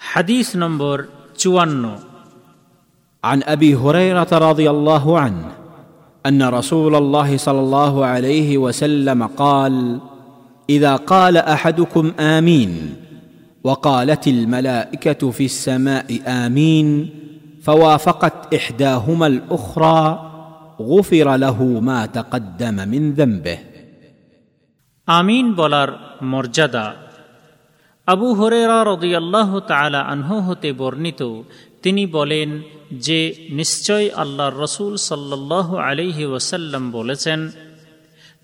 حديث نمبر 54 عن أبي هريرة رضي الله عنه أن رسول الله صلى الله عليه وسلم قال إذا قال أحدكم آمين وقالت الملائكة في السماء آمين فوافقت إحداهما الأخرى غفر له ما تقدم من ذنبه. آمين بولار مرجدا. আবু হরেরা রদিয়াল্লাহ তালা আনহু হতে বর্ণিত, তিনি বলেন যে, নিশ্চয় আল্লাহর রসুল সাল্লাহ আলিহি ওসাল্লাম বলেছেন,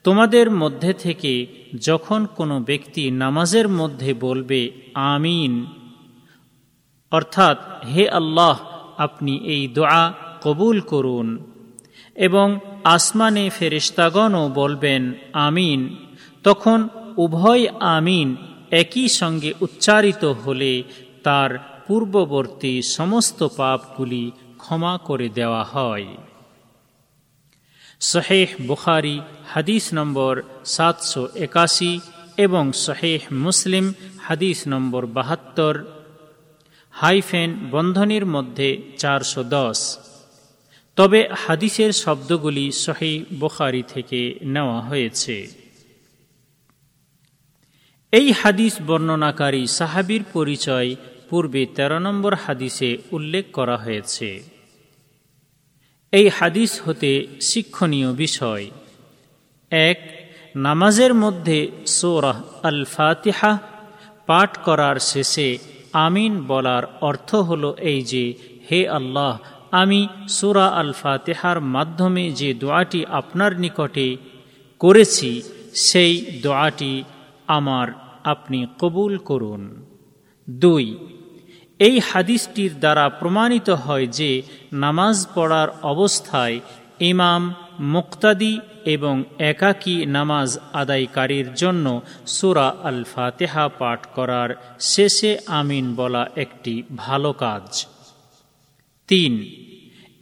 তোমাদের মধ্যে থেকে যখন কোনো ব্যক্তি নামাজের মধ্যে বলবে, আমিন, অর্থাৎ, হে আল্লাহ, আপনি এই দোয়া কবুল করুন এবং আসমানে ফেরিস্তাগণও বলবেন, আমিন, তখন উভয় আমিন একই সঙ্গে উচ্চারিত হলে তার পূর্ববর্তী সমস্ত পাপগুলি ক্ষমা করে দেওয়া হয়। শহেহ বুখারি, হাদিস নম্বর সাতশো একাশি এবং শহেহ মুসলিম, হাদিস নম্বর বাহাত্তর, হাইফেন বন্ধনীর মধ্যে চারশো দশ। তবে হাদিসের শব্দগুলি সহি বুখারি থেকে নেওয়া হয়েছে। এই হাদিস বর্ণনাকারী সাহাবির পরিচয় পূর্বে ১৩ নম্বর হাদিসে উল্লেখ করা হয়েছে। এই হাদিস হতে শিক্ষণীয় বিষয়। এক, নামাজের মধ্যে সোরাহ আল ফাতিহা পাঠ করার শেষে আমিন বলার অর্থ হল এই যে, হে আল্লাহ, আমি সুরা আল ফাতেহার মাধ্যমে যে দোয়াটি আপনার নিকটে করেছি, সেই দোয়াটি আমার আপনি কবুল করুন। দুই, এই হাদিসটির দ্বারা প্রমাণিত হয় যে নামাজ পড়ার অবস্থায় ইমাম মুক্তাদি এবং একাকী নামাজ আদায়কারীর জন্য সুরা আল ফাতেহা পাঠ করার শেষে আমিন বলা একটি ভালো কাজ। তিন,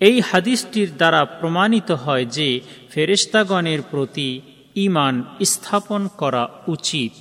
এই হাদিসটির দ্বারা প্রমাণিত হয় যে ফেরিস্তাগণের প্রতি ইমান স্থাপন করা উচিত।